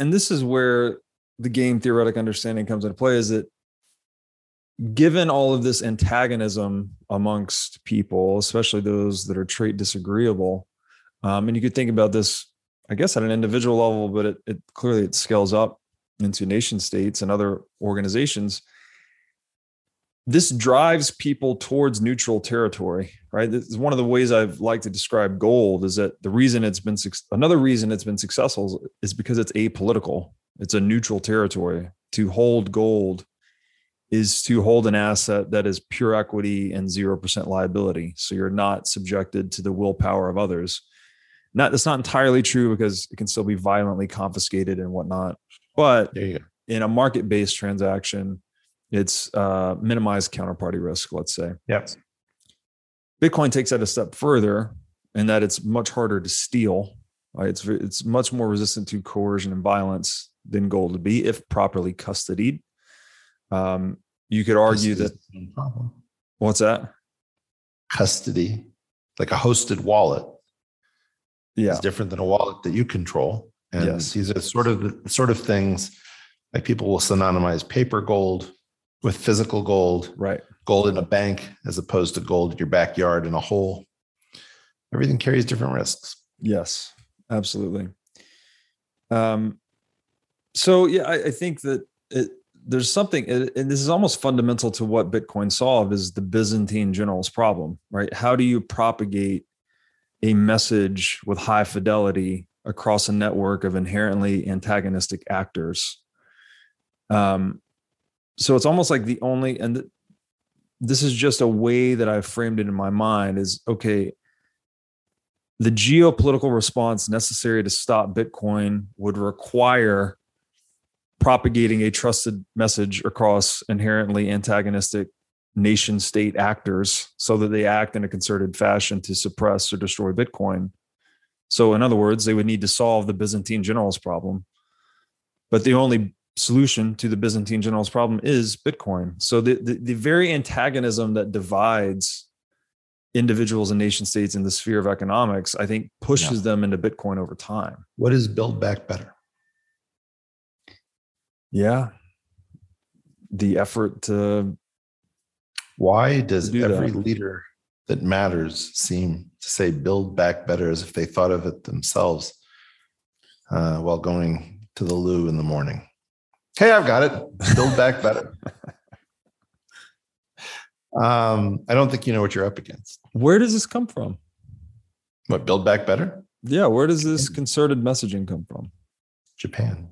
and this is where the game theoretic understanding comes into play is that given all of this antagonism amongst people, especially those that are trait disagreeable, um, and you could think about this, I guess, at an individual level, but it, it clearly it scales up into nation states and other organizations. This drives people towards neutral territory, right? This is one of the ways I've liked to describe gold is that the reason it's been another reason it's been successful is because it's apolitical. It's a neutral territory. To hold gold is to hold an asset that is pure equity and 0% liability. So you're not subjected to the willpower of others. Not that's not entirely true because it can still be violently confiscated and whatnot. But in a market-based transaction, it's uh, minimized counterparty risk, let's say. Yes. Bitcoin takes that a step further in that it's much harder to steal. Right? It's it's much more resistant to coercion and violence than gold would be if properly custodied. Um, you could argue that. What's that? Custody, like a hosted wallet, yeah, is different than a wallet that you control. And yes. these are sort of the sort of things like people will synonymize paper gold with physical gold, right? Gold in a bank as opposed to gold in your backyard in a hole. Everything carries different risks. Yes, absolutely. Um, so yeah, I, I think that it, there's something, and this is almost fundamental to what Bitcoin solved is the Byzantine generals problem, right? How do you propagate a message with high fidelity across a network of inherently antagonistic actors? Um, so it's almost like the only, and this is just a way that I've framed it in my mind is okay, the geopolitical response necessary to stop Bitcoin would require propagating a trusted message across inherently antagonistic nation state actors so that they act in a concerted fashion to suppress or destroy Bitcoin. So, in other words, they would need to solve the Byzantine generals problem. But the only solution to the Byzantine generals problem is Bitcoin. So, the, the, the very antagonism that divides individuals and nation states in the sphere of economics, I think pushes yeah. them into Bitcoin over time. What is Build Back Better? yeah the effort to why does do every that. leader that matters seem to say build back better as if they thought of it themselves uh, while going to the loo in the morning hey i've got it. Build back better um, i don't think you know what you're up against. Where does this come from? What build back better? Yeah where does this concerted messaging come from? Japan.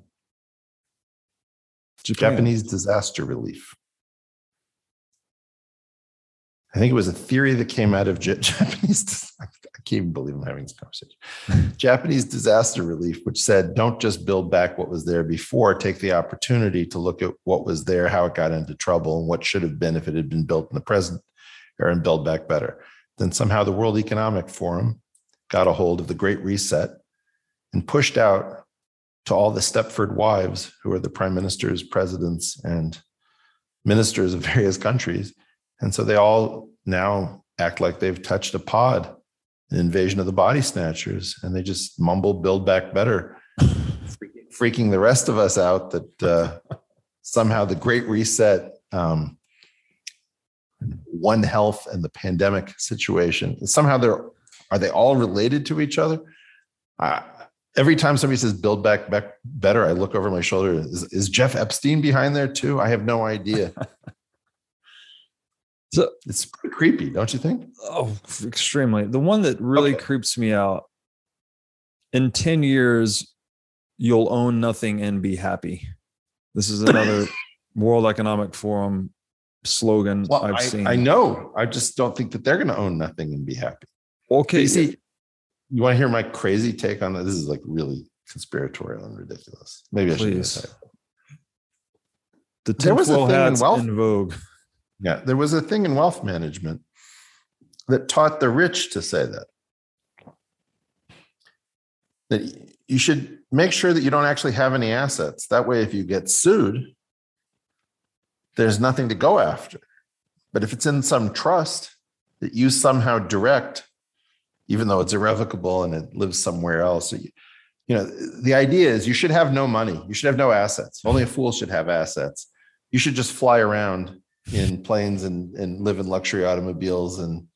Japan. Japanese disaster relief. I think it was a theory that came out of Japanese. I can't even believe I'm having this conversation. Japanese disaster relief, which said, don't just build back what was there before, take the opportunity to look at what was there, how it got into trouble, and what should have been if it had been built in the present era and build back better. Then somehow the World Economic Forum got a hold of the Great Reset and pushed out to all the Stepford wives, who are the prime ministers, presidents, and ministers of various countries. And so they all now act like they've touched a pod, an invasion of the body snatchers, and they just mumble, build back better, freaking the rest of us out that uh, somehow the Great Reset, um, One Health, and the pandemic situation, somehow they're, are they all related to each other? I, every time somebody says build back, back better, I look over my shoulder. Is, is Jeff Epstein behind there too? I have no idea. so it's pretty creepy, don't you think? Oh, extremely. The one that really okay. creeps me out in 10 years, you'll own nothing and be happy. This is another World Economic Forum slogan well, I've I, seen. I know. I just don't think that they're going to own nothing and be happy. Okay. You see, you want to hear my crazy take on that? This is like really conspiratorial and ridiculous. Maybe I should. Say the a thing in wealth in vogue. Yeah, there was a thing in wealth management that taught the rich to say that that you should make sure that you don't actually have any assets. That way, if you get sued, there's nothing to go after. But if it's in some trust that you somehow direct even though it's irrevocable and it lives somewhere else. You, you know, the idea is you should have no money. You should have no assets. Only a fool should have assets. You should just fly around in planes and, and live in luxury automobiles and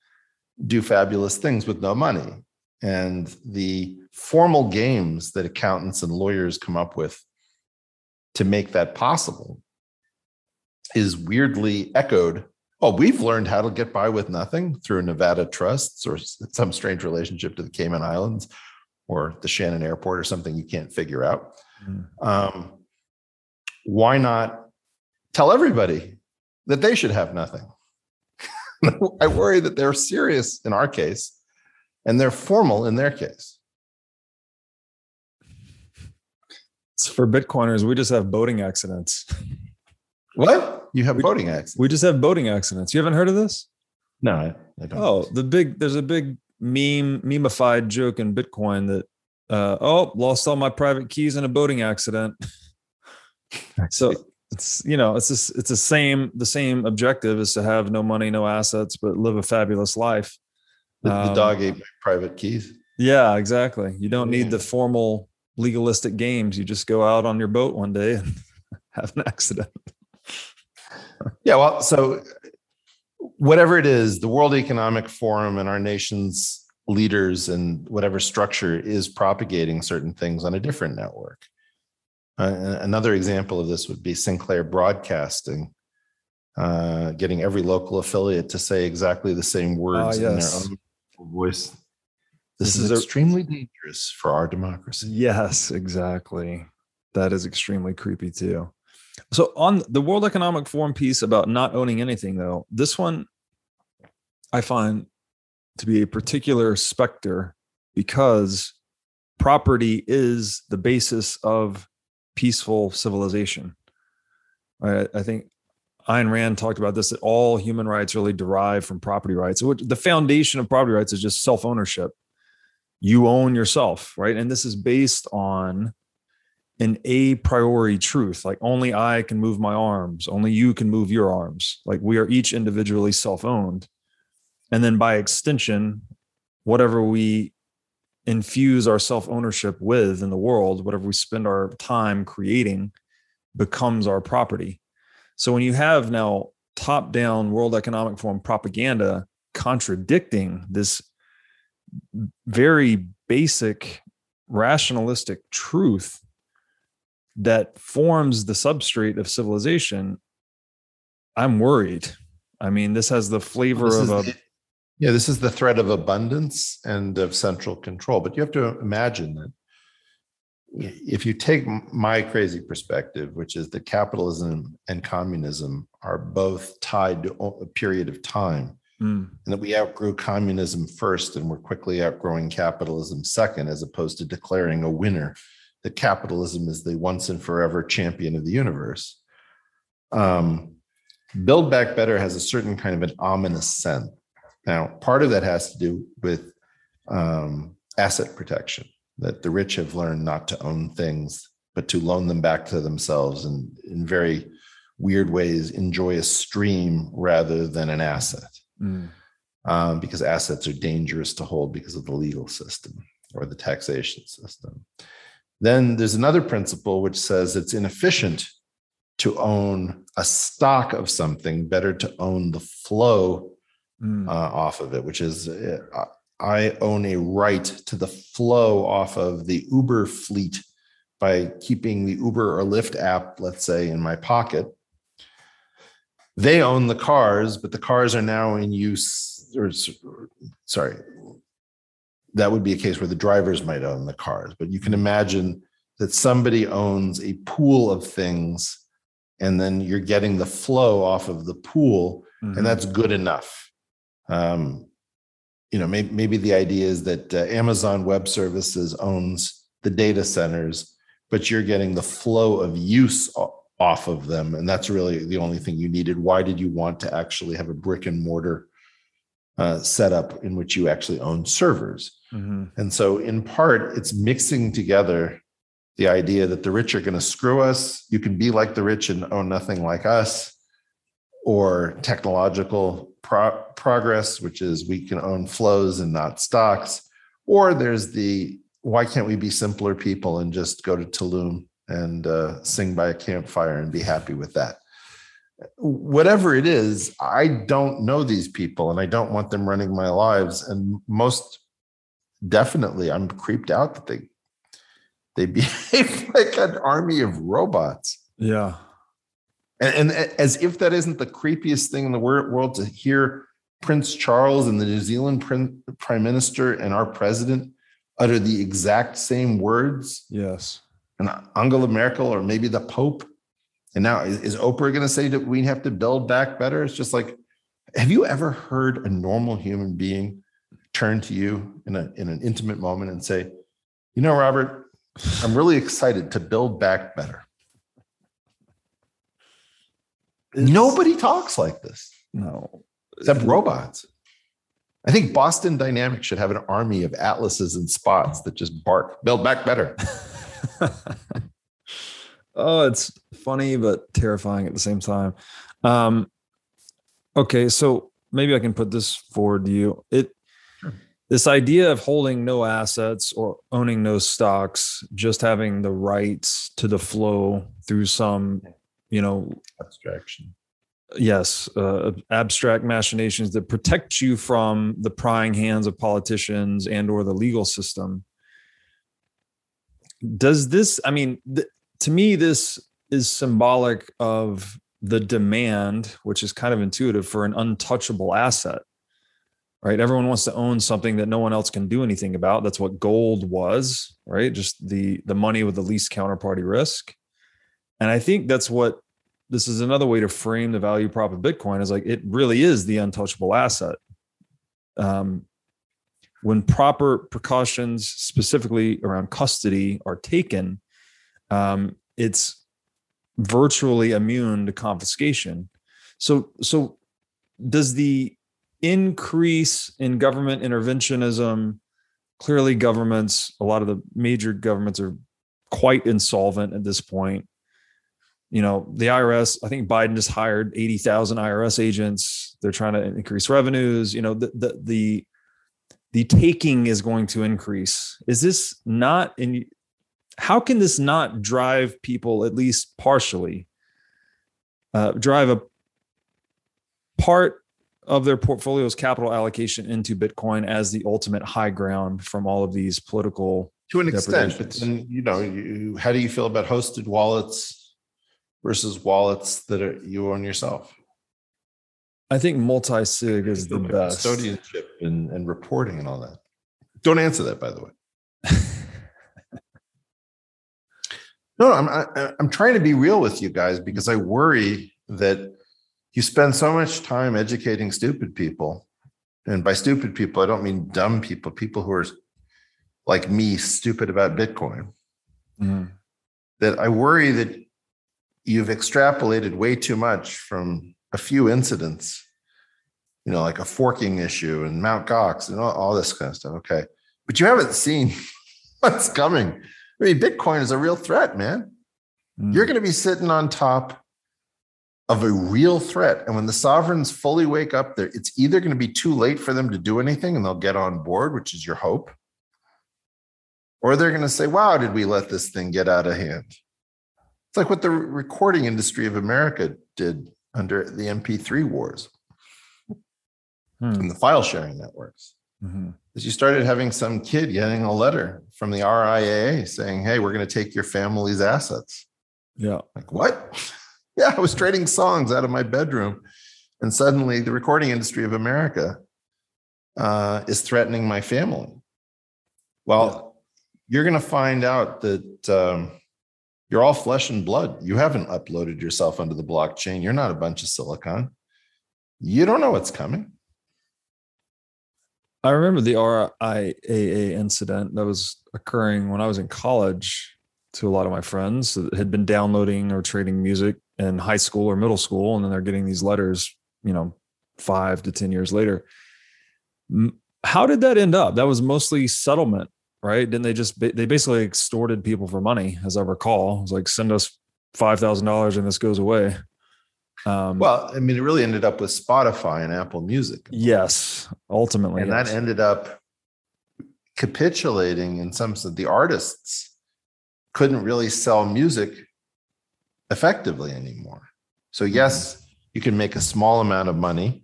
do fabulous things with no money. And the formal games that accountants and lawyers come up with to make that possible is weirdly echoed. Oh, we've learned how to get by with nothing through Nevada trusts or some strange relationship to the Cayman Islands or the Shannon Airport or something you can't figure out. Mm. Um, why not tell everybody that they should have nothing? I worry that they're serious in our case and they're formal in their case. For Bitcoiners, we just have boating accidents. What? You have we, boating accidents? We just have boating accidents. You haven't heard of this? No, I, I don't. Oh, the big there's a big meme memeified joke in Bitcoin that uh, oh lost all my private keys in a boating accident. so it's you know it's just it's the same the same objective is to have no money no assets but live a fabulous life. The, the um, dog ate my private keys. Yeah, exactly. You don't need the formal legalistic games. You just go out on your boat one day and have an accident. yeah, well, so whatever it is, the World Economic Forum and our nation's leaders and whatever structure is propagating certain things on a different network. Uh, another example of this would be Sinclair Broadcasting, uh, getting every local affiliate to say exactly the same words yes. in their own voice. This, this is, is extremely dangerous for our democracy. Yes, exactly. That is extremely creepy too. So on the World Economic Forum piece about not owning anything, though, this one I find to be a particular specter because property is the basis of peaceful civilization. I, I think Ayn Rand talked about this that all human rights really derive from property rights. The foundation of property rights is just self ownership. You own yourself, right? And this is based on an a priori truth like only i can move my arms only you can move your arms like we are each individually self-owned and then by extension whatever we infuse our self-ownership with in the world whatever we spend our time creating becomes our property so when you have now top down world economic forum propaganda contradicting this very basic rationalistic truth that forms the substrate of civilization, I'm worried. I mean, this has the flavor this of a. yeah, this is the threat of abundance and of central control. But you have to imagine that if you take my crazy perspective, which is that capitalism and communism are both tied to a period of time, mm. and that we outgrew communism first and we're quickly outgrowing capitalism second, as opposed to declaring a winner that capitalism is the once and forever champion of the universe. Um, Build Back Better has a certain kind of an ominous scent. Now, part of that has to do with um, asset protection, that the rich have learned not to own things, but to loan them back to themselves and in very weird ways enjoy a stream rather than an asset. Mm. Um, because assets are dangerous to hold because of the legal system or the taxation system. Then there's another principle which says it's inefficient to own a stock of something, better to own the flow mm. uh, off of it, which is uh, I own a right to the flow off of the Uber fleet by keeping the Uber or Lyft app, let's say, in my pocket. They own the cars, but the cars are now in use, or sorry, that would be a case where the drivers might own the cars. But you can imagine that somebody owns a pool of things and then you're getting the flow off of the pool mm-hmm. and that's good enough um, you know maybe, maybe the idea is that uh, amazon web services owns the data centers but you're getting the flow of use off of them and that's really the only thing you needed why did you want to actually have a brick and mortar uh, setup in which you actually own servers Mm-hmm. And so, in part, it's mixing together the idea that the rich are going to screw us. You can be like the rich and own nothing like us, or technological pro- progress, which is we can own flows and not stocks. Or there's the why can't we be simpler people and just go to Tulum and uh, sing by a campfire and be happy with that? Whatever it is, I don't know these people and I don't want them running my lives. And most definitely, I'm creeped out that they they behave like an army of robots. Yeah. And, and as if that isn't the creepiest thing in the world to hear Prince Charles and the New Zealand Prime Minister and our president utter the exact same words. Yes. And Angela Merkel or maybe the Pope. And now is, is Oprah going to say that we have to build back better? It's just like, have you ever heard a normal human being turn to you in a in an intimate moment and say, you know, Robert, I'm really excited to build back better. It's, Nobody talks like this. No. Except robots. I think Boston Dynamics should have an army of atlases and spots that just bark, build back better. oh, it's funny but terrifying at the same time. Um, okay, so maybe I can put this forward to you. It sure. this idea of holding no assets or owning no stocks, just having the rights to the flow through some, you know, abstraction. Yes uh, abstract machinations that protect you from the prying hands of politicians and or the legal system. Does this i mean th- to me this is symbolic of the demand which is kind of intuitive for an untouchable asset right? Everyone wants to own something that no one else can do anything about. That's what gold was right? Just the the money with the least counterparty risk. And i think that's what this is another way to frame the value prop of Bitcoin is like it really is the untouchable asset. Um, when proper precautions, specifically around custody, are taken, um, it's virtually immune to confiscation. So, so does the increase in government interventionism? Clearly, governments, a lot of the major governments are quite insolvent at this point you know the irs i think biden just hired 80000 irs agents. They're trying to increase revenues. You know the, the the the taking is going to increase. Is this not in how can this not drive people at least partially uh, drive a part of their portfolio's capital allocation into bitcoin as the ultimate high ground from all of these political to an extent. but then you know you, how do you feel about hosted wallets versus wallets that are, you own yourself? I think multi sig is the best. Custodianship and, and reporting and all that. Don't answer that, by the way. no, I'm I, I'm trying to be real with you guys because I worry that you spend so much time educating stupid people, and by stupid people I don't mean dumb people, people who are like me, stupid about Bitcoin. Mm. That I worry that you've extrapolated way too much from a few incidents, you know, like a forking issue and Mount Gox and all, all this kind of stuff. Okay. But you haven't seen what's coming. I mean, Bitcoin is a real threat, man. Mm. You're going to be sitting on top of a real threat. And when the sovereigns fully wake up there, it's either going to be too late for them to do anything and they'll get on board, which is your hope, or they're going to say, wow, did we let this thing get out of hand? It's like what the recording industry of America did under the MP3 wars hmm. and the file sharing networks. Mm-hmm. Is you started having some kid getting a letter from the RIAA saying, "Hey, we're going to take your family's assets." Yeah. Like what? yeah, I was trading songs out of my bedroom, and suddenly the recording industry of America uh, is threatening my family. Well, yeah. you're going to find out that. Um, you're all flesh and blood. You haven't uploaded yourself onto the blockchain. You're not a bunch of silicon. You don't know what's coming. I remember the RIAA incident that was occurring when I was in college to a lot of my friends that had been downloading or trading music in high school or middle school. And then they're getting these letters, you know, five to 10 years later. How did that end up? That was mostly settlement right? Didn't they just they basically extorted people for money, as I recall? It was like send us five thousand dollars and this goes away. Um, well, I mean, it really ended up with Spotify and Apple Music. Yes, ultimately, and yes. that ended up capitulating in some sense. The artists couldn't really sell music effectively anymore. So, mm-hmm. yes, you can make a small amount of money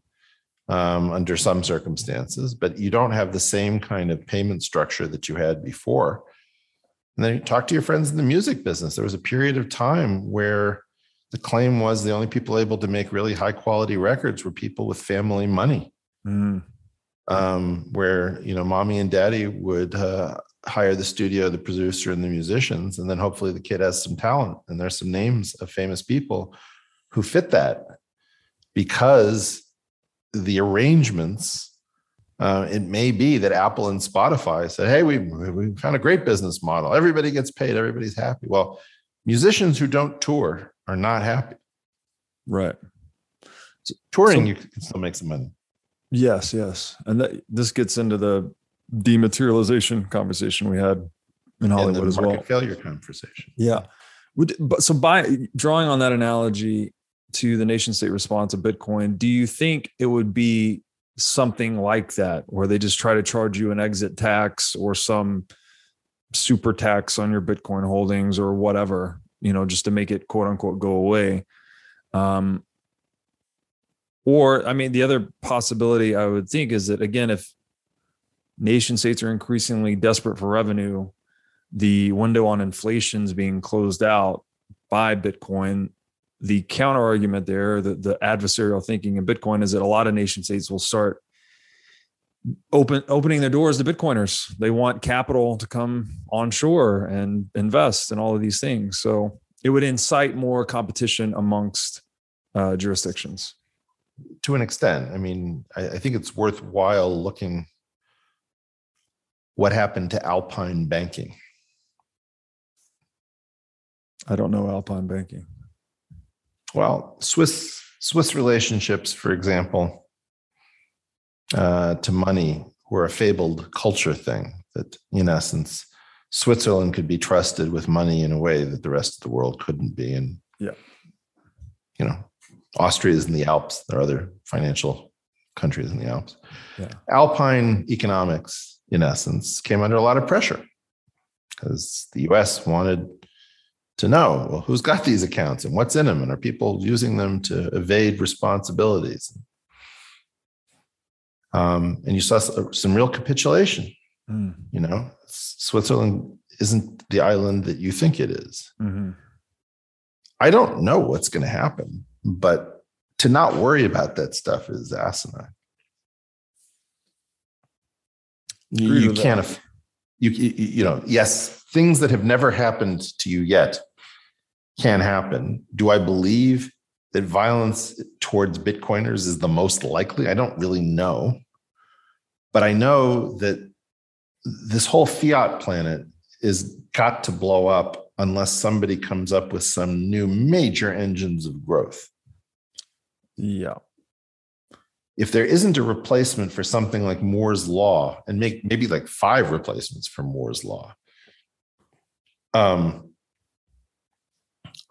um, under some circumstances, but you don't have the same kind of payment structure that you had before. And then you talk to your friends in the music business. There was a period of time where the claim was the only people able to make really high quality records were people with family money. Mm. Um, where you know mommy and daddy would uh, hire the studio, the producer, and the musicians, and then hopefully the kid has some talent. And there's some names of famous people who fit that because the arrangements. Uh, it may be that Apple and Spotify said, "Hey, we we found a great business model. Everybody gets paid. Everybody's happy." Well, musicians who don't tour are not happy. Right. So, touring, so, you can still make some money. Yes, yes, and that, this gets into the dematerialization conversation we had in Hollywood as well. Failure conversation. Yeah. Would, but so by drawing on that analogy to the nation state response of Bitcoin, do you think it would be something like that where they just try to charge you an exit tax or some super tax on your Bitcoin holdings or whatever you know, just to make it quote unquote go away. Um, or, I mean, the other possibility I would think is that, again, if nation states are increasingly desperate for revenue, the window on inflation is being closed out by Bitcoin. The counter argument there, the, the adversarial thinking in Bitcoin is that a lot of nation states will start open opening their doors to bitcoiners. They want capital to come onshore and invest in all of these things. So it would incite more competition amongst uh, jurisdictions. To an extent. I mean I, I think it's worthwhile looking what happened to alpine banking. I don't know alpine banking well swiss swiss relationships for example uh, to money were a fabled culture thing that, in essence, Switzerland could be trusted with money in a way that the rest of the world couldn't be. And, yeah, you know, Austria is in the Alps. There are other financial countries in the Alps. Yeah. Alpine economics, in essence, came under a lot of pressure because the US wanted to know well, who's got these accounts and what's in them, and are people using them to evade responsibilities? Um, and you saw some real capitulation. Mm. You know, Switzerland isn't the island that you think it is. Mm-hmm. I don't know what's going to happen, but to not worry about that stuff is asinine. You, you can't. You you know yes, things that have never happened to you yet can happen. Do I believe that violence towards Bitcoiners is the most likely? I don't really know. But I know that this whole fiat planet is got to blow up unless somebody comes up with some new major engines of growth. Yeah. If there isn't a replacement for something like Moore's law, and make maybe like five replacements for Moore's law, um,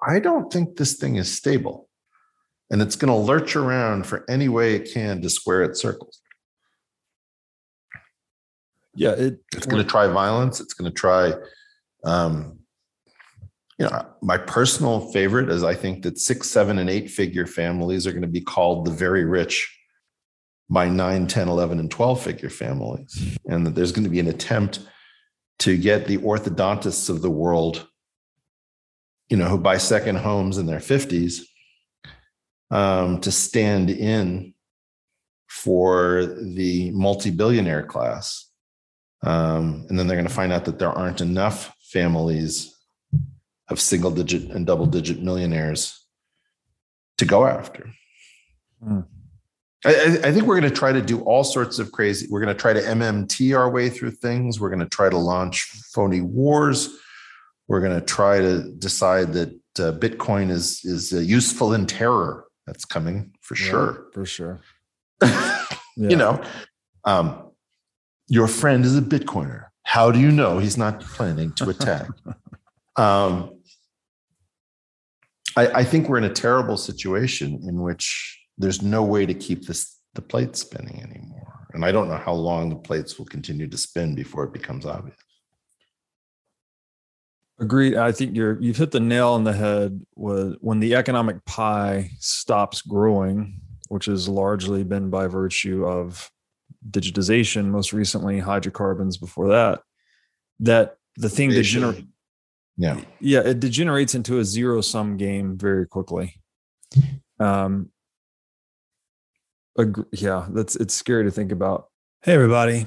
I don't think this thing is stable. And it's going to lurch around for any way it can to square its circles. Yeah, it, it's going to try violence. It's going to try, um, you know, my personal favorite is I think that six, seven, and eight figure families are going to be called the very rich by 9, 10, 11, and 12 figure families. And that there's going to be an attempt to get the orthodontists of the world you know, who buy second homes in their 50s um, to stand in for the multi billionaire class. Um, and then they're going to find out that there aren't enough families of single digit and double digit millionaires to go after. Mm. I, I, think we're going to try to do all sorts of crazy. We're going to try to MMT our way through things. We're going to try to launch phony wars. We're going to try to decide that uh, Bitcoin is is uh, useful in terror. That's coming for yeah, sure. For sure. yeah. You know, um, your friend is a Bitcoiner. How do you know he's not planning to attack? um, I, I think we're in a terrible situation in which there's no way to keep this the plate spinning anymore. And I don't know how long the plates will continue to spin before it becomes obvious. Agreed. I think you're you've hit the nail on the head with when the economic pie stops growing, which has largely been by virtue of digitization, most recently hydrocarbons before that, that the thing degenerates. Yeah. Yeah, it degenerates into a zero sum game very quickly. Um ag- yeah, that's it's scary to think about. Hey everybody.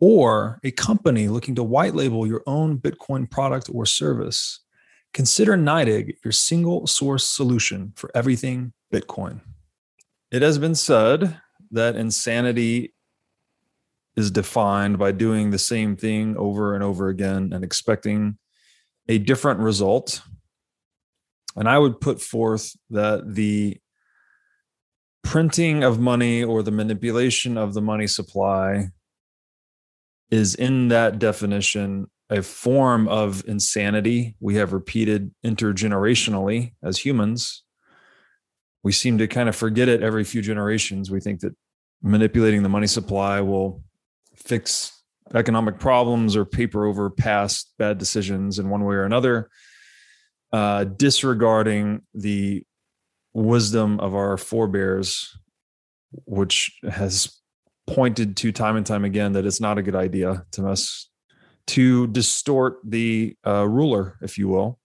or a company looking to white label your own Bitcoin product or service, consider NYDIG your single source solution for everything Bitcoin. It has been said that insanity is defined by doing the same thing over and over again and expecting a different result. And I would put forth that the printing of money or the manipulation of the money supply is in that definition a form of insanity we have repeated intergenerationally as humans. We seem to kind of forget it every few generations. We think that manipulating the money supply will fix economic problems or paper over past bad decisions in one way or another, uh, disregarding the wisdom of our forebears, which has pointed to time and time again that it's not a good idea to mess to distort the uh, ruler, if you will.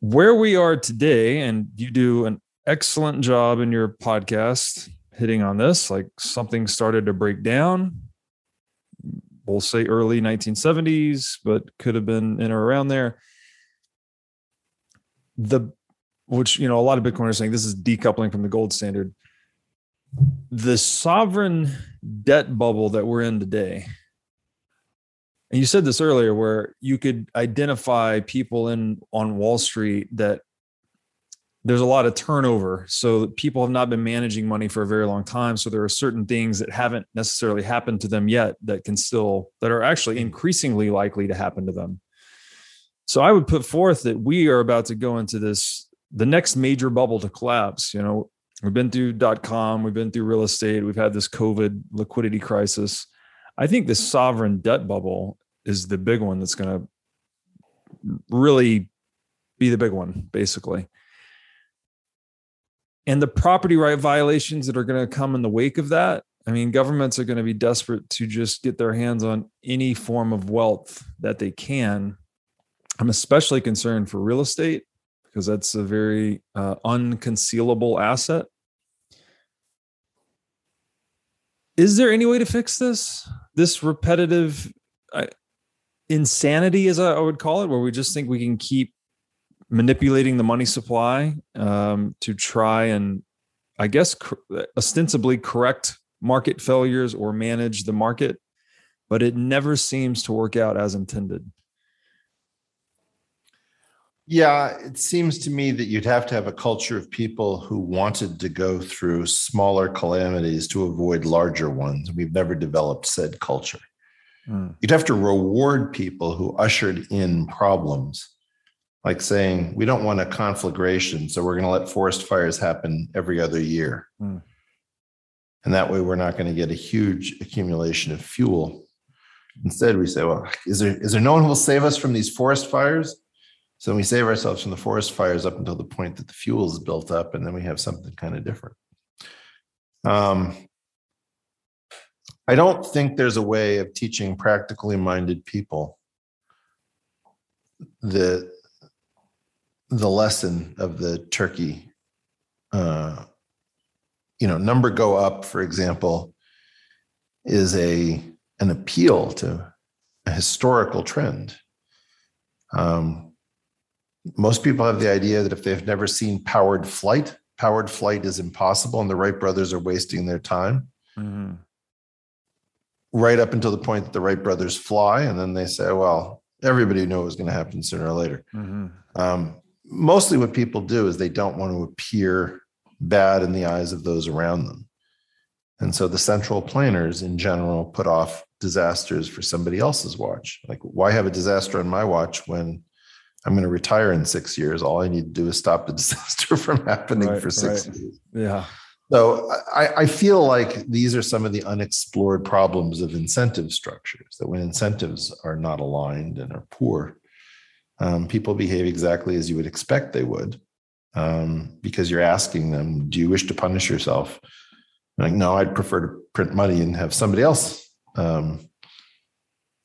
Where we are today, and you do an excellent job in your podcast hitting on this, like something started to break down. We'll say early 1970s, but could have been in or around there. The which you know a lot of Bitcoiners saying this is decoupling from the gold standard the sovereign debt bubble that we're in today. And you said this earlier where you could identify people in on wall street that there's a lot of turnover. So people have not been managing money for a very long time. So there are certain things that haven't necessarily happened to them yet that can still that are actually increasingly likely to happen to them. So i would put forth that we are about to go into this the next major bubble to collapse you know We've been through dot com, we've been through real estate, we've had this COVID liquidity crisis. I think this sovereign debt bubble is the big one that's going to really be the big one, basically. And the property right violations that are going to come in the wake of that. I mean, governments are going to be desperate to just get their hands on any form of wealth that they can. I'm especially concerned for real estate because that's a very uh, unconcealable asset. Is there any way to fix this? This repetitive uh, insanity, as I would call it, where we just think we can keep manipulating the money supply um, to try and, I guess, ostensibly correct market failures or manage the market, but it never seems to work out as intended. Yeah, it seems to me that you'd have to have a culture of people who wanted to go through smaller calamities to avoid larger ones. We've never developed said culture. Mm. You'd have to reward people who ushered in problems, like saying, we don't want a conflagration, so we're going to let forest fires happen every other year. Mm. And that way, we're not going to get a huge accumulation of fuel. Instead, we say, well, is there, is there no one who will save us from these forest fires? So we save ourselves from the forest fires up until the point that the fuel is built up, and then we have something kind of different. Um, I don't think there's a way of teaching practically minded people the the lesson of the turkey uh, you know number go up for example is a an appeal to a historical trend um, most people have the idea that if they've never seen powered flight powered flight is impossible and the wright brothers are wasting their time mm-hmm. right up until the point that the wright brothers fly and then they say well everybody knew it was going to happen sooner or later mm-hmm. um, mostly what people do is they don't want to appear bad in the eyes of those around them. And so the central planners in general put off disasters for somebody else's watch. Like, why have a disaster on my watch when I'm going to retire in six years? All I need to do is stop the disaster from happening right, for six right. years. Yeah. So I, I, feel like these are some of the unexplored problems of incentive structures that when incentives are not aligned and are poor, um, people behave exactly as you would expect they would um, because you're asking them, do you wish to punish yourself? like, no, I'd prefer to print money and have somebody else. Um,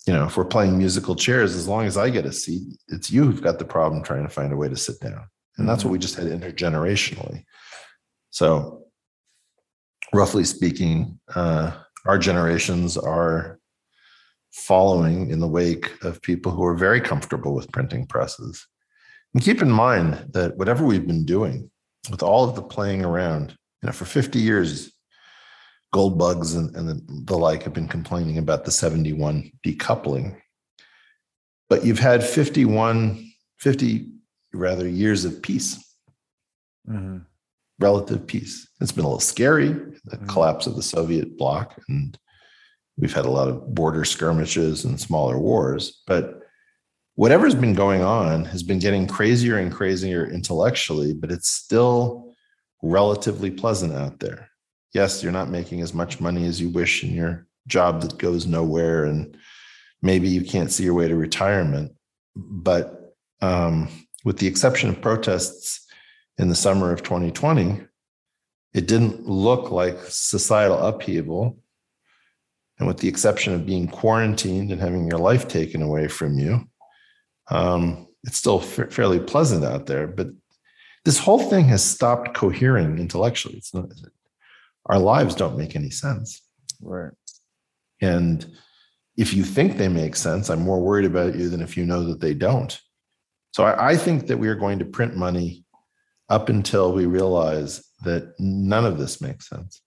you know, if we're playing musical chairs, as long as I get a seat, it's you who've got the problem trying to find a way to sit down. And that's what we just had intergenerationally. So, roughly speaking, uh, our generations are following in the wake of people who are very comfortable with printing presses. And keep in mind that whatever we've been doing with all of the playing around, you know, for 50 years, gold bugs and, and the, the like have been complaining about the 71 decoupling. But you've had 51, 50 rather years of peace, mm-hmm. relative peace. It's been a little scary, the mm-hmm. collapse of the Soviet bloc and We've had a lot of border skirmishes and smaller wars, but whatever's been going on has been getting crazier and crazier intellectually, but it's still relatively pleasant out there. Yes, you're not making as much money as you wish in your job that goes nowhere, and maybe you can't see your way to retirement. But um, with the exception of protests in the summer of 2020, it didn't look like societal upheaval and with the exception of being quarantined and having your life taken away from you, um, it's still f- fairly pleasant out there. But this whole thing has stopped cohering intellectually. It's not, our lives don't make any sense. Right. And if you think they make sense, I'm more worried about you than if you know that they don't. So I, I think that we are going to print money up until we realize that none of this makes sense.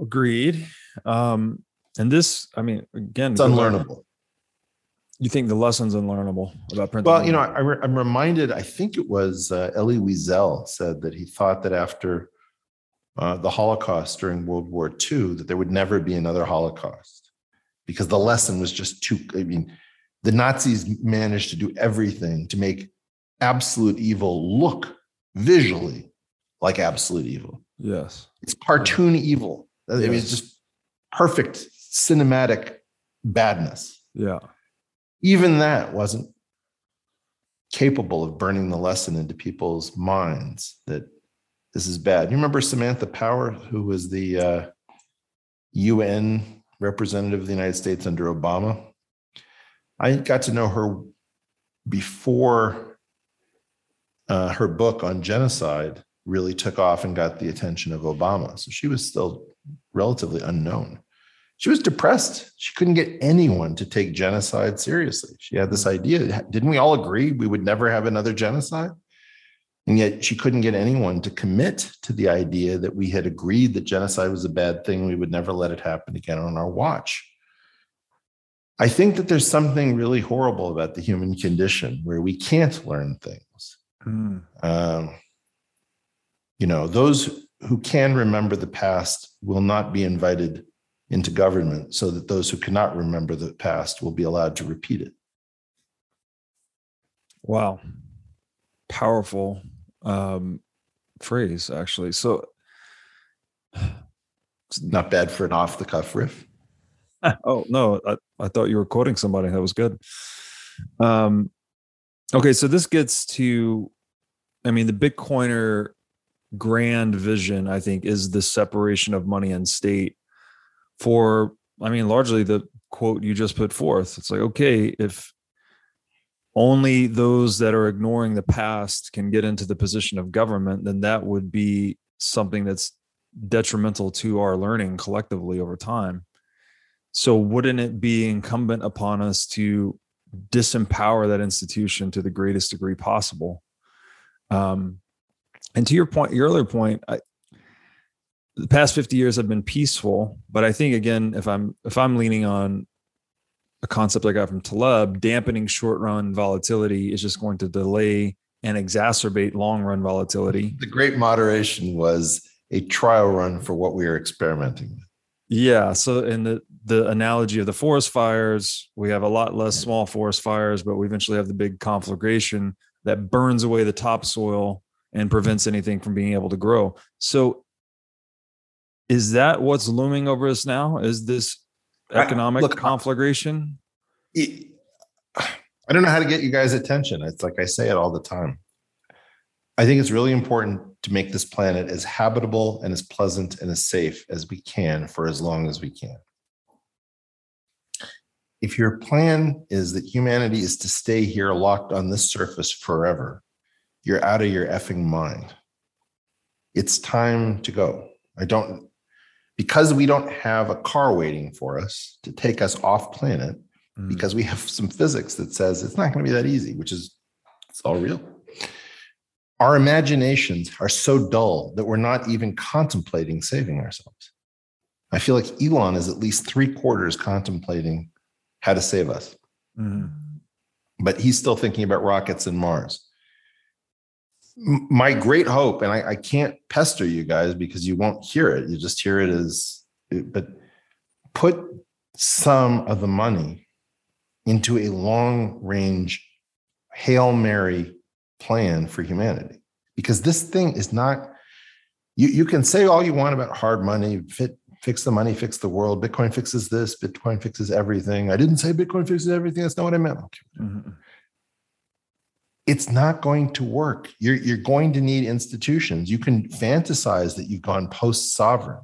Agreed. Um, and this, I mean, again, it's unlearnable. You think the lesson's unlearnable about printing? Well, you know, I, am reminded. I think it was uh, Elie Wiesel said that he thought that after uh, the Holocaust during World War II, that there would never be another Holocaust because the lesson was just too. I mean, the Nazis managed to do everything to make absolute evil look visually like absolute evil. Yes, it's cartoon evil I mean, it's just perfect cinematic badness. Yeah. Even that wasn't capable of burning the lesson into people's minds that this is bad. You remember Samantha Power, who was the uh, UN representative of the United States under Obama? I got to know her before uh, her book on genocide really took off and got the attention of Obama. So she was still relatively unknown. She was depressed. She couldn't get anyone to take genocide seriously. She had this idea. Didn't we all agree we would never have another genocide? And yet she couldn't get anyone to commit to the idea that we had agreed that genocide was a bad thing. We would never let it happen again on our watch. I think that there's something really horrible about the human condition where we can't learn things. Mm. Um, you know, those who can remember the past will not be invited into government so that those who cannot remember the past will be allowed to repeat it. Wow. Powerful um, phrase, actually. So, it's not bad for an off the cuff riff. oh, no. I, I thought you were quoting somebody. That was good. Um, okay. So, this gets to, I mean, the Bitcoiner grand vision, I think, is the separation of money and state for, I mean, largely the quote you just put forth. It's like, okay, if only those that are ignoring the past can get into the position of government, then that would be something that's detrimental to our learning collectively over time. So, wouldn't it be incumbent upon us to disempower that institution to the greatest degree possible? Um, and to your point, your earlier point, I, the past 50 years have been peaceful, but I think again, if I'm if I'm leaning on a concept I got from Taleb, dampening short run volatility is just going to delay and exacerbate long run volatility. The great moderation was a trial run for what we are experimenting with. Yeah. So in the the analogy of the forest fires, we have a lot less small forest fires, but we eventually have the big conflagration that burns away the topsoil and prevents anything from being able to grow. So is that what's looming over us now? Is this economic I, look, conflagration? I, I don't know how to get you guys' attention. It's like I say it all the time. I think it's really important to make this planet as habitable and as pleasant and as safe as we can for as long as we can. If your plan is that humanity is to stay here locked on this surface forever, you're out of your effing mind. It's time to go. I don't, because we don't have a car waiting for us to take us off planet, mm. because we have some physics that says it's not going to be that easy, which is, it's all real our imaginations are so dull that we're not even contemplating saving ourselves. I feel like Elon is at least three quarters contemplating how to save us. Mm-hmm. But he's still thinking about rockets and Mars. My great hope, and I, I, can't pester you guys because you won't hear it, you just hear it as, but put some of the money into a long range Hail Mary plan for humanity because this thing is not you, you can say all you want about hard money fit fix the money fix the world. Bitcoin fixes this bitcoin fixes everything. I didn't say bitcoin fixes everything. That's not what i meant. Mm-hmm. It's not going to work you're, you're going to need institutions you can fantasize that you've gone post sovereign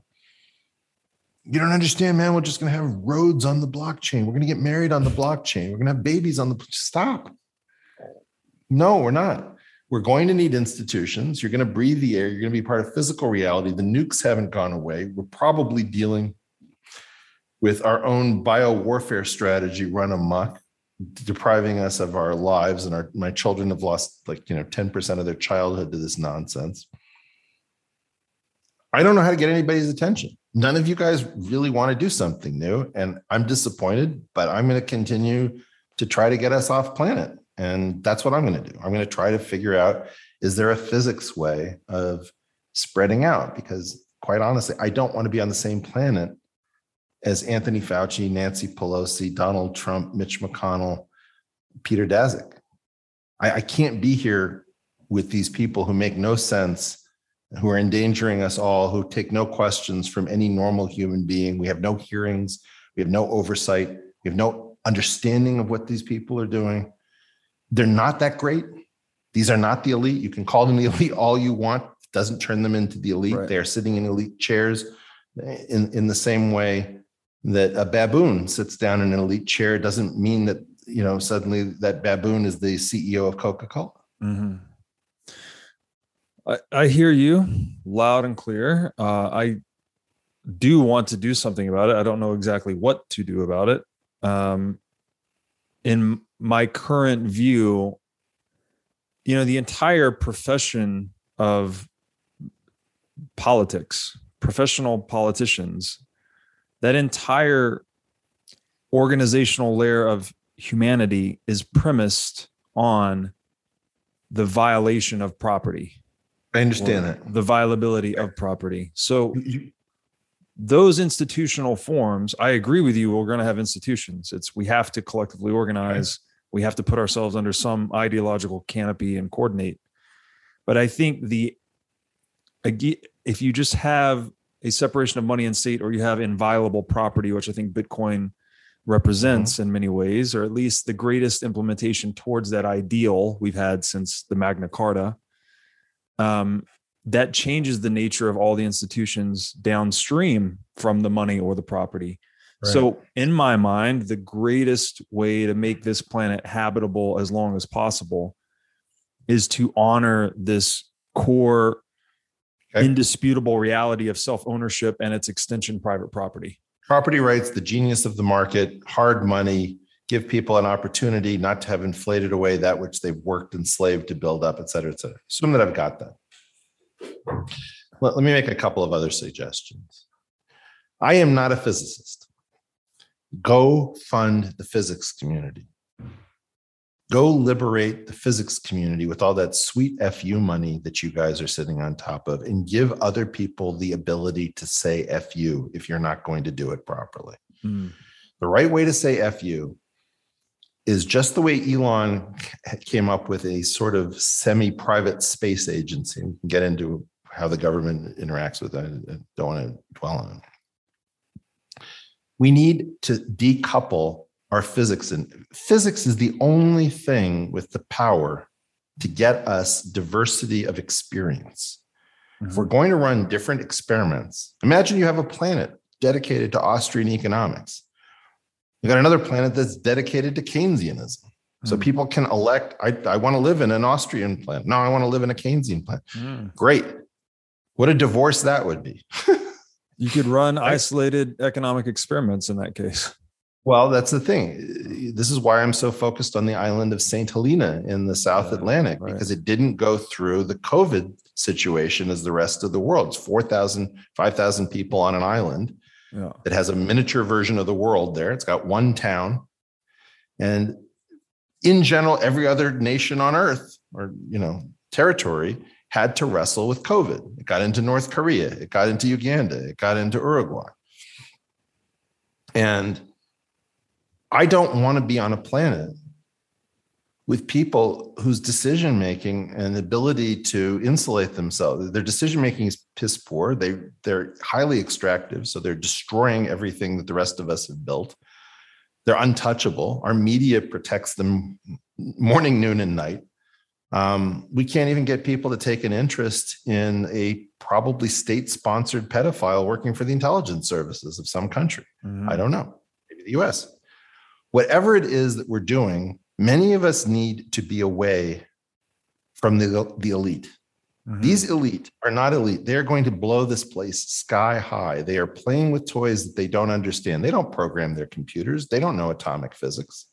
you don't understand man we're just going to have roads on the blockchain we're going to get married on the blockchain we're going to have babies on the stop no, we're not. We're going to need institutions. You're going to breathe the air. You're going to be part of physical reality. The nukes haven't gone away. We're probably dealing with our own bio warfare strategy run amok, depriving us of our lives. And our my children have lost like you know 10% of their childhood to this nonsense. I don't know how to get anybody's attention. None of you guys really want to do something new. And I'm disappointed, but I'm going to continue to try to get us off planet. And that's what I'm going to do. I'm going to try to figure out is there a physics way of spreading out? Because quite honestly, I don't want to be on the same planet as Anthony Fauci, Nancy Pelosi, Donald Trump, Mitch McConnell, Peter Daszak. I, I can't be here with these people who make no sense, who are endangering us all, who take no questions from any normal human being. We have no hearings, we have no oversight, we have no understanding of what these people are doing. They're not that great. These are not the elite. You can call them the elite all you want. It doesn't turn them into the elite. Right. They are sitting in elite chairs in, in the same way that a baboon sits down in an elite chair doesn't mean that you know suddenly that baboon is the CEO of Coca-Cola. Mm-hmm. I, I hear you loud and clear. Uh, I do want to do something about it. I don't know exactly what to do about it. Um, in my current view, you know, the entire profession of politics, professional politicians, that entire organizational layer of humanity is premised on the violation of property. I understand that. The violability of property. So those institutional forms, I agree with you. We're going to have institutions. It's we have to collectively organize. We have to put ourselves under some ideological canopy and coordinate but i think the if you just have a separation of money and state or you have inviolable property which i think bitcoin represents mm-hmm. in many ways or at least the greatest implementation towards that ideal we've had since the magna carta um, that changes the nature of all the institutions downstream from the money or the property. Right. So, in my mind, the greatest way to make this planet habitable as long as possible is to honor this core, okay. indisputable reality of self ownership and its extension private property. Property rights, the genius of the market, hard money, give people an opportunity not to have inflated away that which they've worked and slaved to build up, et cetera, et cetera. Assume that I've got that. Let, let me make a couple of other suggestions. I am not a physicist. Go fund the physics community. Go liberate the physics community with all that sweet FU money that you guys are sitting on top of and give other people the ability to say FU if you're not going to do it properly. Mm. The right way to say FU is just the way Elon came up with a sort of semi private space agency. We can get into how the government interacts with that. I don't want to dwell on it. We need to decouple our physics. And physics is the only thing with the power to get us diversity of experience. Mm-hmm. If we're going to run different experiments, imagine you have a planet dedicated to Austrian economics. You got another planet that's dedicated to Keynesianism. So mm. people can elect, I, I want to live in an Austrian planet. No, I want to live in a Keynesian planet. Mm. Great. What a divorce that would be. you could run isolated economic experiments in that case. Well, that's the thing. This is why I'm so focused on the island of St. Helena in the South yeah, Atlantic, right. because it didn't go through the COVID situation as the rest of the world. It's 4,000, 5,000 people on an island yeah. that has a miniature version of the world there. It's got one town. And in general, every other nation on earth or, you know, territory had to wrestle with COVID. It got into North Korea, it got into Uganda, it got into Uruguay. And I don't want to be on a planet with people whose decision making and ability to insulate themselves their decision making is piss poor they they're highly extractive so they're destroying everything that the rest of us have built they're untouchable our media protects them morning noon and night um, we can't even get people to take an interest in a probably state sponsored pedophile working for the intelligence services of some country. Mm-hmm. I don't know, maybe the US. Whatever it is that we're doing, many of us need to be away from the, the elite. Mm-hmm. These elite are not elite. They're going to blow this place sky high. They are playing with toys that they don't understand. They don't program their computers, they don't know atomic physics.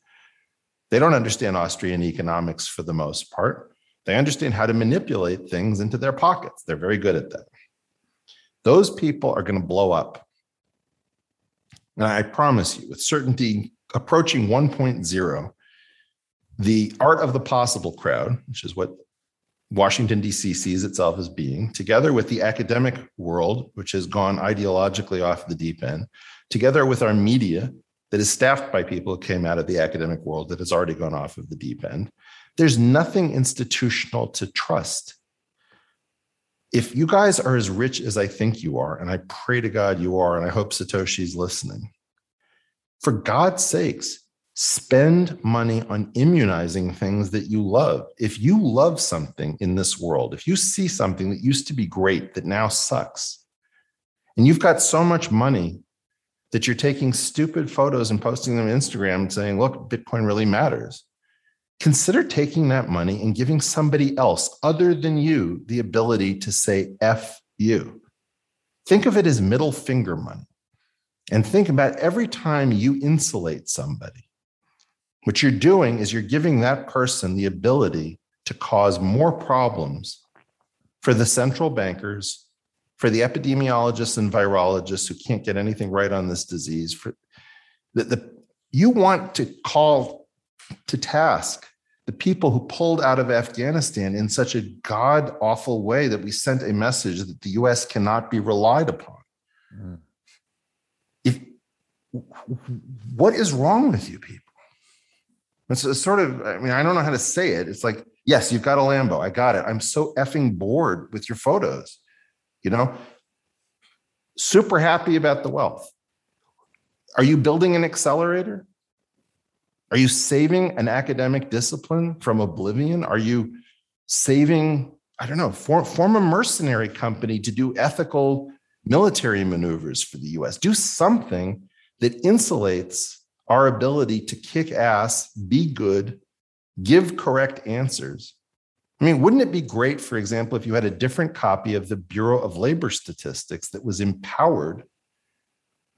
They don't understand Austrian economics for the most part. They understand how to manipulate things into their pockets. They're very good at that. Those people are going to blow up. And I promise you, with certainty approaching 1.0, the art of the possible crowd, which is what Washington, D.C. sees itself as being, together with the academic world, which has gone ideologically off the deep end, together with our media, that is staffed by people who came out of the academic world that has already gone off of the deep end. There's nothing institutional to trust. If you guys are as rich as I think you are, and I pray to God you are, and I hope Satoshi's listening, for God's sakes, spend money on immunizing things that you love. If you love something in this world, if you see something that used to be great that now sucks, and you've got so much money that you're taking stupid photos and posting them on Instagram saying, look, Bitcoin really matters. Consider taking that money and giving somebody else other than you the ability to say F you. Think of it as middle finger money. And think about every time you insulate somebody, what you're doing is you're giving that person the ability to cause more problems for the central bankers for the epidemiologists and virologists who can't get anything right on this disease, for the, the you want to call to task the people who pulled out of Afghanistan in such a god awful way that we sent a message that the US cannot be relied upon. Mm. What is wrong with you people? It's, sort of, I mean, I don't know how to say it. It's like, yes, you've got a Lambo. I got it. I'm so effing bored with your photos you know super happy about the wealth are you building an accelerator are you saving an academic discipline from oblivion are you saving I don't know, form, form a mercenary company to do ethical military maneuvers for the US. Do something that insulates our ability to kick ass, be good, give correct answers. I mean, wouldn't it be great, for example, if you had a different copy of the Bureau of Labor Statistics that was empowered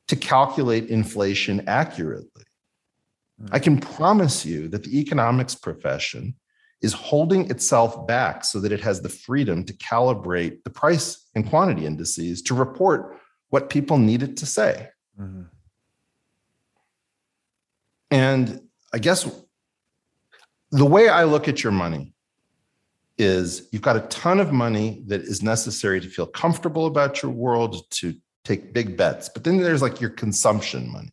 to calculate inflation accurately? I can promise you that the economics profession is holding itself back so that it has the freedom to calibrate the price and quantity indices to report what people need it to say. Mm-hmm. And I guess the way I look at your money is you've got a ton of money that is necessary to feel comfortable about your world, to take big bets. But then there's like your consumption money.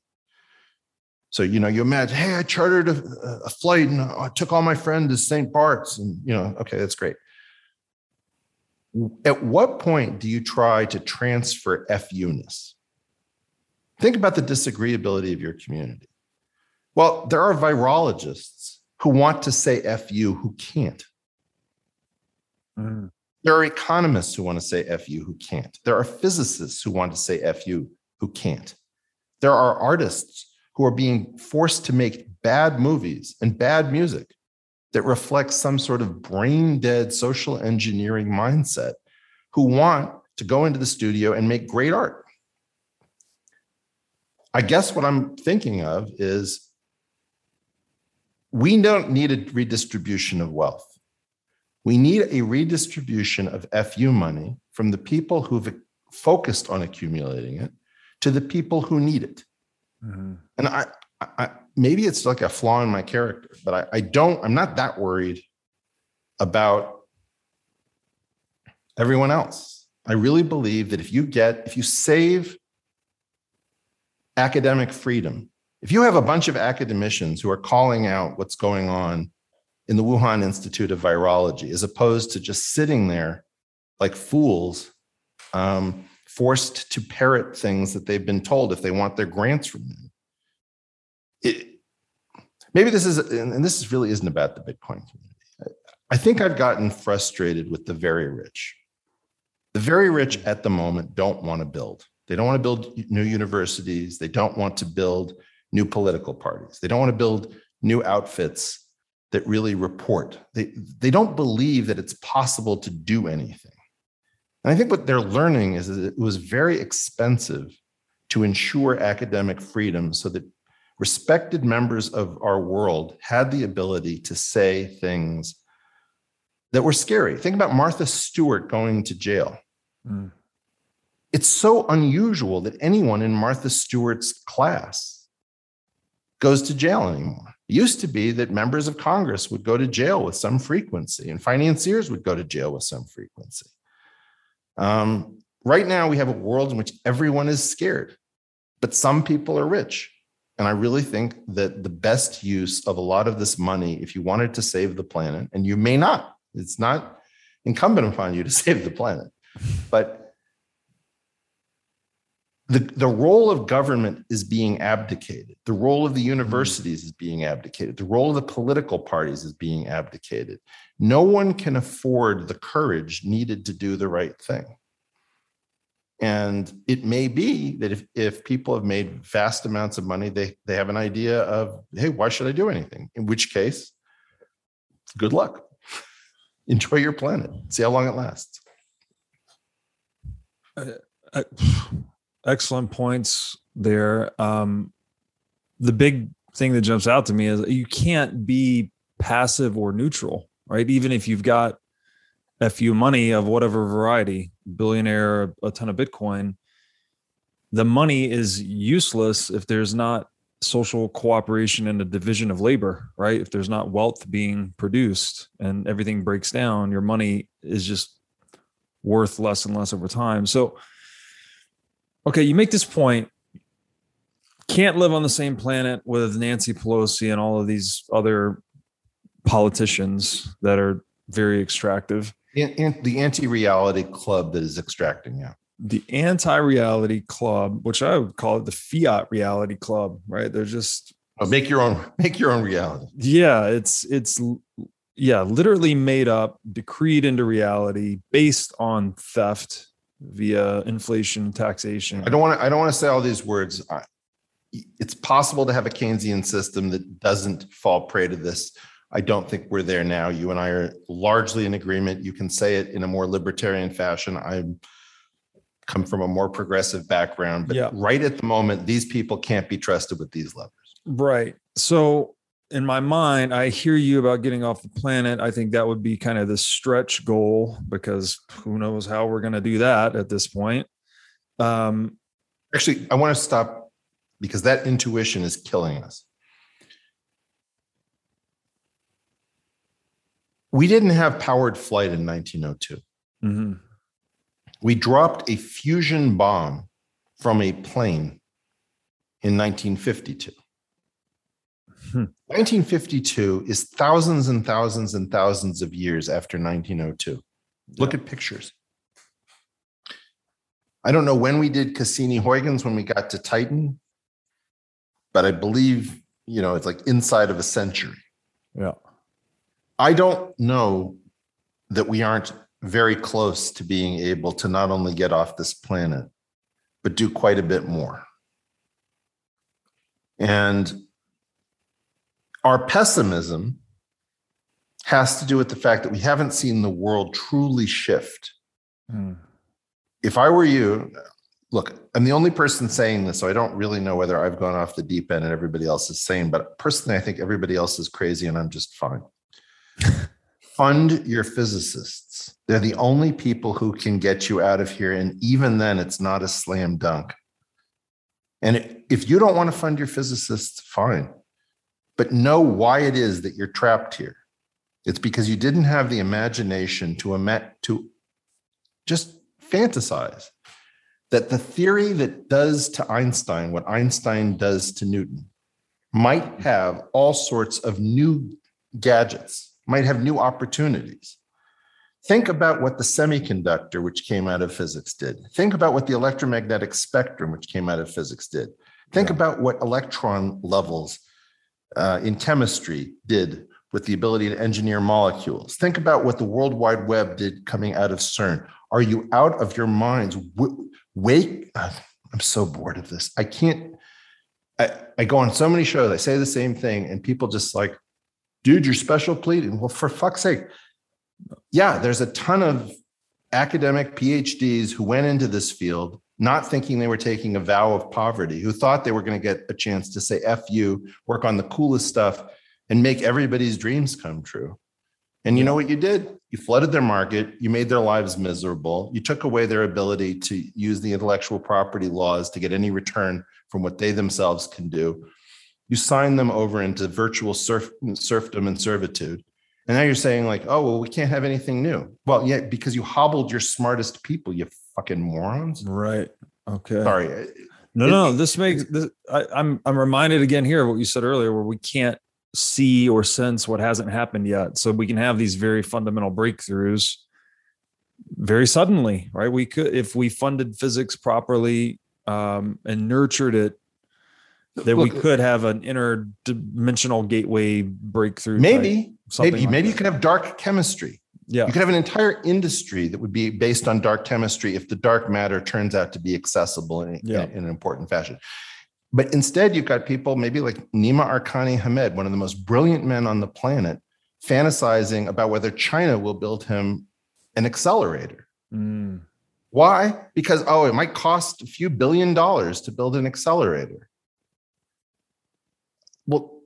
So, you know, you imagine, hey, I chartered a, a flight and I took all my friends to St. Bart's and, you know, okay, that's great. At what point do you try to transfer FU-ness? Think about the disagreeability of your community. Well, there are virologists who want to say FU who can't. Mm. There are economists who want to say FU who can't. There are physicists who want to say FU who can't. There are artists who are being forced to make bad movies and bad music that reflects some sort of brain dead social engineering mindset who want to go into the studio and make great art. I guess what I'm thinking of is we don't need a redistribution of wealth. We need a redistribution of FU money from the people who've focused on accumulating it to the people who need it. Mm-hmm. And I, I, maybe it's like a flaw in my character, but I, I don't, I'm not that worried about everyone else. I really believe that if you get, if you save academic freedom, if you have a bunch of academicians who are calling out what's going on in the Wuhan Institute of Virology, as opposed to just sitting there like fools, um, forced to parrot things that they've been told if they want their grants from them. It, maybe this is, and this really isn't about the Bitcoin community. I think I've gotten frustrated with the very rich. The very rich at the moment don't want to build. They don't want to build new universities. They don't want to build new political parties. They don't want to build new outfits that really report. They, they don't believe that it's possible to do anything. And I think what they're learning is that it was very expensive to ensure academic freedom so that respected members of our world had the ability to say things that were scary. Think about Martha Stewart going to jail. Mm. It's so unusual that anyone in Martha Stewart's class goes to jail anymore. It used to be that members of Congress would go to jail with some frequency and financiers would go to jail with some frequency. Um, right now, we have a world in which everyone is scared, but some people are rich. And I really think that the best use of a lot of this money, if you wanted to save the planet, and you may not, it's not incumbent upon you to save the planet, but the, the role of government is being abdicated. The role of the universities is being abdicated. The role of the political parties is being abdicated. No one can afford the courage needed to do the right thing. And it may be that if, if people have made vast amounts of money, they, they have an idea of, hey, why should I do anything? In which case, good luck. Enjoy your planet. See how long it lasts. Uh, uh, excellent points there. Um, the big thing that jumps out to me is you can't be passive or neutral, right? Even if you've got a FU money of whatever variety, billionaire, a ton of Bitcoin, the money is useless if there's not social cooperation and a division of labor, right? If there's not wealth being produced and everything breaks down, your money is just worth less and less over time. So okay, you make this point. Can't live on the same planet with Nancy Pelosi and all of these other politicians that are very extractive. the anti-reality club that is extracting you. The anti-reality club, which I would call it the fiat reality club, right? They're just oh, make your own make your own reality. Yeah, it's it's yeah, literally made up, decreed into reality based on theft via inflation, taxation. I don't want to. I don't want to say all these words. I, it's possible to have a Keynesian system that doesn't fall prey to this. I don't think we're there now. You and I are largely in agreement. You can say it in a more libertarian fashion. I'm come from a more progressive background, but Yeah. right at the moment, these people can't be trusted with these levers. Right. So in my mind, I hear you about getting off the planet. I think that would be kind of the stretch goal because who knows how we're going to do that at this point. Um, Actually, I want to stop because that intuition is killing us. We didn't have powered flight in 1902. mhm. We dropped a fusion bomb from a plane in 1952. Hmm. 1952 is thousands and thousands and thousands of years after 1902. Look at pictures. I don't know when we did Cassini Huygens when we got to Titan, but I believe, you know, it's like inside of a century. Yeah. I don't know that we aren't very close to being able to not only get off this planet, but do quite a bit more. And our pessimism has to do with the fact that we haven't seen the world truly shift. Mm. If I were you, look, I'm the only person saying this, so I don't really know whether I've gone off the deep end and everybody else is sane, but personally, I think everybody else is crazy and I'm just fine. Fund your physicists. They're the only people who can get you out of here. And even then, it's not a slam dunk. And if you don't want to fund your physicists, fine. But know why it is that you're trapped here. It's because you didn't have the imagination to ima- to just fantasize that the theory that does to Einstein what Einstein does to Newton might have all sorts of new gadgets, might have new opportunities. Think about what the semiconductor, which came out of physics, did. Think about what the electromagnetic spectrum, which came out of physics, did. Think Yeah. about what electron levels uh, in chemistry did with the ability to engineer molecules. Think about what the World Wide Web did coming out of CERN. Are you out of your minds? W- Wake. uh, I'm so bored of this. I can't. I, I go on so many shows, I say the same thing, and people just like, dude, you're special pleading. Well, for fuck's sake. Yeah, there's a ton of academic PhDs who went into this field not thinking they were taking a vow of poverty, who thought they were going to get a chance to say F you, work on the coolest stuff, and make everybody's dreams come true. And you know what you did? You flooded their market, you made their lives miserable, you took away their ability to use the intellectual property laws to get any return from what they themselves can do. You signed them over into virtual serf, serfdom and servitude. And now you're saying, like, oh, well, we can't have anything new. Well, yeah, because you hobbled your smartest people, you fucking morons. Right. Okay. Sorry. No, It- no, this makes this, I, I'm I'm reminded again here of what you said earlier, where we can't see or sense what hasn't happened yet. So we can have these very fundamental breakthroughs very suddenly, right? We could if we funded physics properly um, and nurtured it, that we could have an interdimensional gateway breakthrough. Maybe, maybe, like maybe you that. could have dark chemistry. Yeah, You could have an entire industry that would be based on dark chemistry if the dark matter turns out to be accessible in, Yeah. in, in an important fashion. But instead, you've got people maybe like Nima Arkani Hamed, one of the most brilliant men on the planet, fantasizing about whether China will build him an accelerator. Mm, Why? Because, oh, it might cost a few billion dollars to build an accelerator. Well,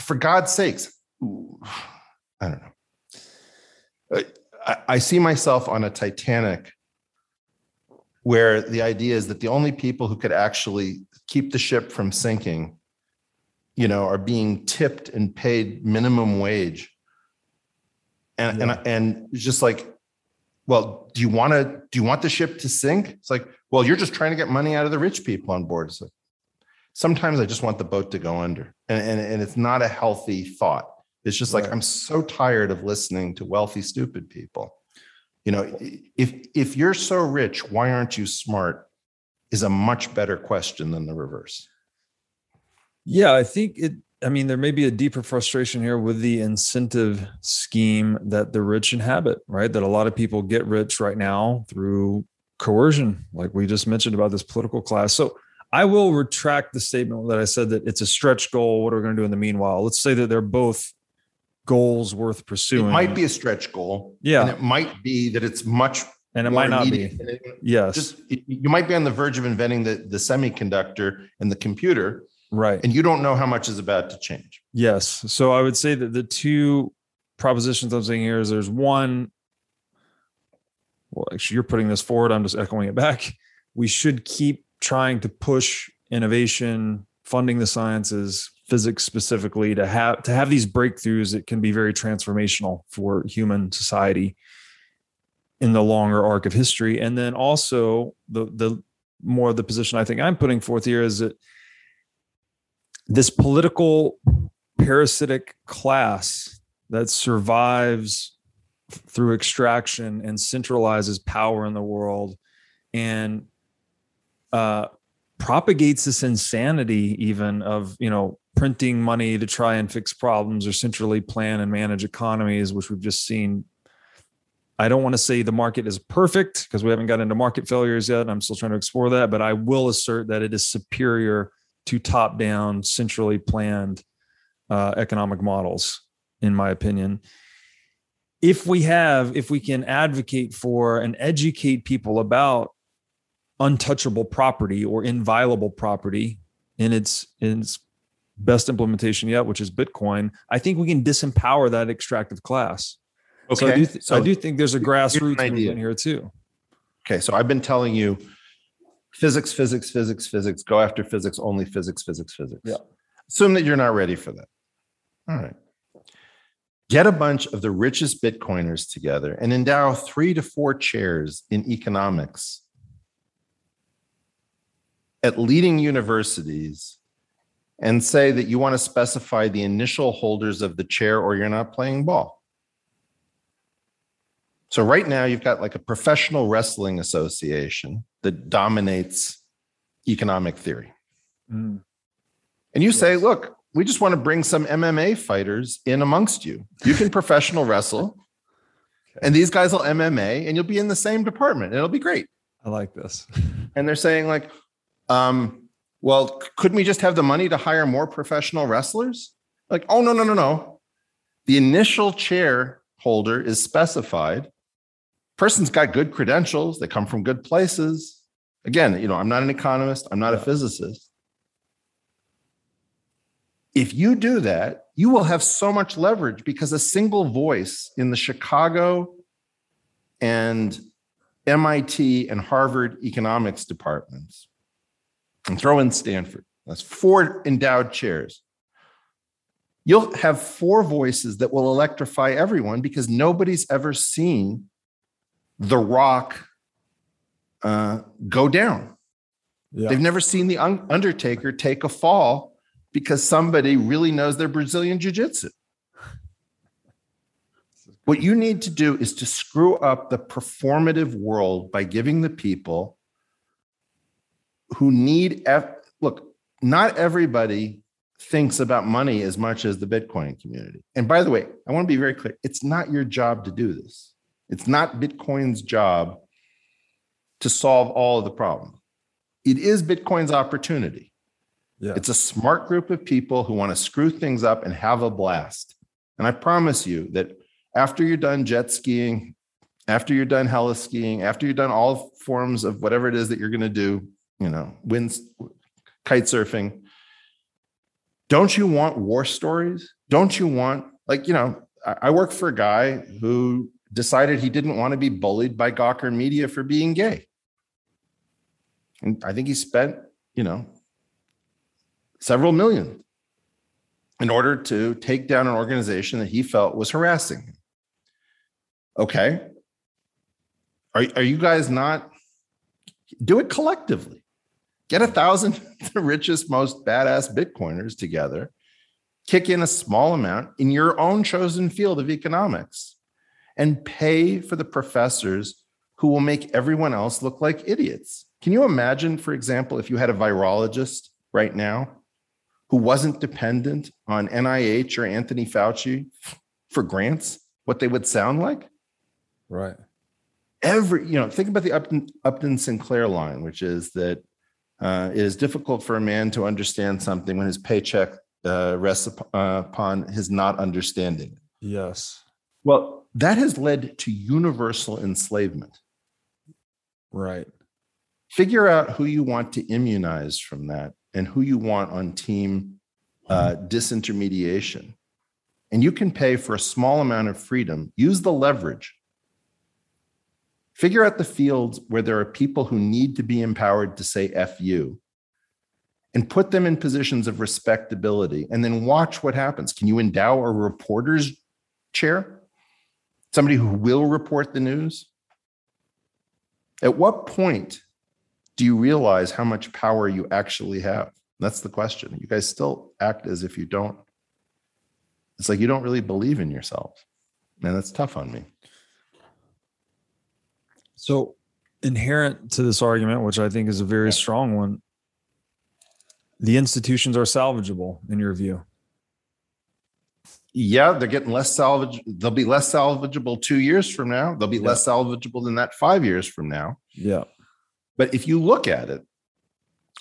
for God's sakes, I don't know. I- I, see myself on a Titanic where the idea is that the only people who could actually keep the ship from sinking, you know, are being tipped and paid minimum wage. And, Yeah. and, and just like, well, do you want to, do you want the ship to sink? It's like, well, you're just trying to get money out of the rich people on board. It's like, sometimes I just want the boat to go under. And, and, and it's not a healthy thought. It's just like, Right. I'm so tired of listening to wealthy, stupid people. You know, if, if you're so rich, why aren't you smart? Is a much better question than the reverse. yeah. I think it I mean, there may be a deeper frustration here with the incentive scheme that the rich inhabit, right? That a lot of people get rich right now through coercion, like we just mentioned about this political class. So I will retract the statement that I said that it's a stretch goal. What are we going to do in the meanwhile? Let's say that they're both goals worth pursuing. It might be a stretch goal. Yeah. And it might be that it's much and it might not be. Yes. Just you might be on the verge of inventing the, the semiconductor and the computer. Right. And you don't know how much is about to change. Yes. So I would say that the two propositions I'm saying here is there's one. Well, actually, you're putting this forward. I'm just echoing it back. We should keep trying to push innovation, funding the sciences, physics specifically, to have to have these breakthroughs that can be very transformational for human society in the longer arc of history. And then also the the more the position I think I'm putting forth here is that this political parasitic class that survives through extraction and centralizes power in the world and uh, propagates this insanity even of you know printing money to try and fix problems or centrally plan and manage economies which we've just seen. I don't want to say the market is perfect because we haven't got into market failures yet i'm still trying to explore that but i will assert that it is superior to top down centrally planned uh, economic models in my opinion. If we have if we can advocate for and educate people about untouchable property or inviolable property in its in its best implementation yet, which is Bitcoin, I think we can disempower that extractive class. Okay. So I do, th- so I do think there's a grassroots movement here too. Okay, so I've been telling you physics, physics, physics, physics, go after physics, only physics, physics, physics. Yeah. Assume that you're not ready for that. All right. Get a bunch of the richest Bitcoiners together and endow three to four chairs in economics at leading universities and say that you want to specify the initial holders of the chair or you're not playing ball. So, right now, you've got like a professional wrestling association that dominates economic theory. Mm. And you yes. say, look, we just want to bring some MMA fighters in amongst you. You can professional wrestle, okay. and these guys will MMA, and you'll be in the same department. It'll be great. I like this. and they're saying, like, um, well, couldn't we just have the money to hire more professional wrestlers? Like, oh, no, no, no, no. The initial chair holder is specified. Person's got good credentials, they come from good places. Again, you know, I'm not an economist, I'm not a physicist. If you do that, you will have so much leverage because a single voice in the Chicago and MIT and Harvard economics departments and throw in Stanford. That's four endowed chairs. You'll have four voices that will electrify everyone because nobody's ever seen the rock uh, go down. Yeah. They've never seen the un- Undertaker take a fall because somebody really knows their Brazilian Jiu Jitsu. What you need to do is to screw up the performative world by giving the people who need F- look, not everybody thinks about money as much as the Bitcoin community. And by the way, I want to be very clear it's not your job to do this. It's not Bitcoin's job to solve all of the problem. It is Bitcoin's opportunity. Yeah. It's a smart group of people who want to screw things up and have a blast. And I promise you that after you're done jet skiing, after you're done heli skiing, after you're done all forms of whatever it is that you're going to do you know, wind kite surfing. Don't you want war stories? Don't you want like, you know, I, I work for a guy who decided he didn't want to be bullied by Gawker Media for being gay. And I think he spent, you know, several million in order to take down an organization that he felt was harassing him. Okay. Are, are you guys not do it collectively? Get a thousand the richest, most badass Bitcoiners together, kick in a small amount in your own chosen field of economics, and pay for the professors who will make everyone else look like idiots. Can you imagine, for example, if you had a virologist right now who wasn't dependent on NIH or Anthony Fauci for grants, what they would sound like? Right. Every, you know, think about the Upton, Upton Sinclair line, which is that uh, it is difficult for a man to understand something when his paycheck uh, rests uh, upon his not understanding. Yes. Well, that has led to universal enslavement. Right. Figure out who you want to immunize from that and who you want on team uh, disintermediation. And you can pay for a small amount of freedom. Use the leverage. Figure out the fields where there are people who need to be empowered to say F you and put them in positions of respectability and then watch what happens. Can you endow a reporter's chair? Somebody who will report the news? At what point do you realize how much power you actually have? That's the question. You guys still act as if you don't. It's like you don't really believe in yourself. Man, that's tough on me. So, inherent to this argument, which I think is a very strong one, the institutions are salvageable in your view. Yeah, they're getting less salvage. They'll be less salvageable two years from now. They'll be Yeah. less salvageable than that five years from now. Yeah. But if you look at it,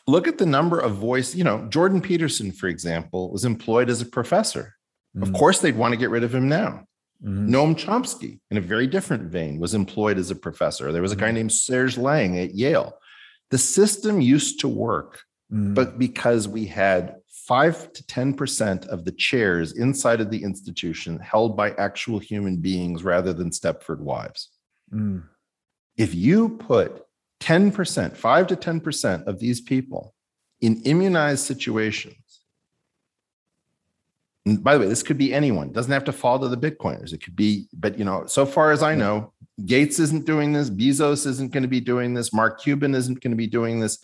look at the number of voice, you know, Jordan Peterson, for example, was employed as a professor. Of Mhm. course, they'd want to get rid of him now. Mhm. Noam Chomsky, in a very different vein, was employed as a professor. There was a guy named Serge Lang at Yale. The system used to work, Mhm. but because we had five to 10% of the chairs inside of the institution held by actual human beings rather than Stepford wives. Mm. If you put 10%, five to 10% of these people in immunized situations, and by the way, this could be anyone, It doesn't have to fall to the Bitcoiners. It could be, but you know, so far as I know, Gates isn't doing this, Bezos isn't going to be doing this, Mark Cuban isn't going to be doing this.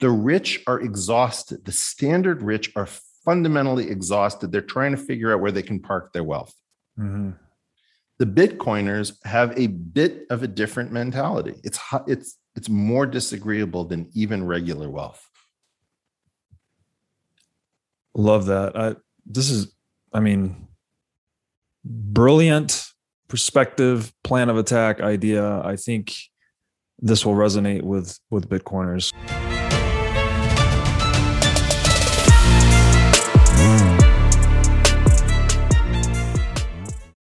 The rich are exhausted. The standard rich are fundamentally exhausted. They're trying to figure out where they can park their wealth. Mhm. The Bitcoiners have a bit of a different mentality. It's it's it's more disagreeable than even regular wealth. Love that. I, this is, I mean, brilliant perspective, plan of attack idea. I think this will resonate with with Bitcoiners.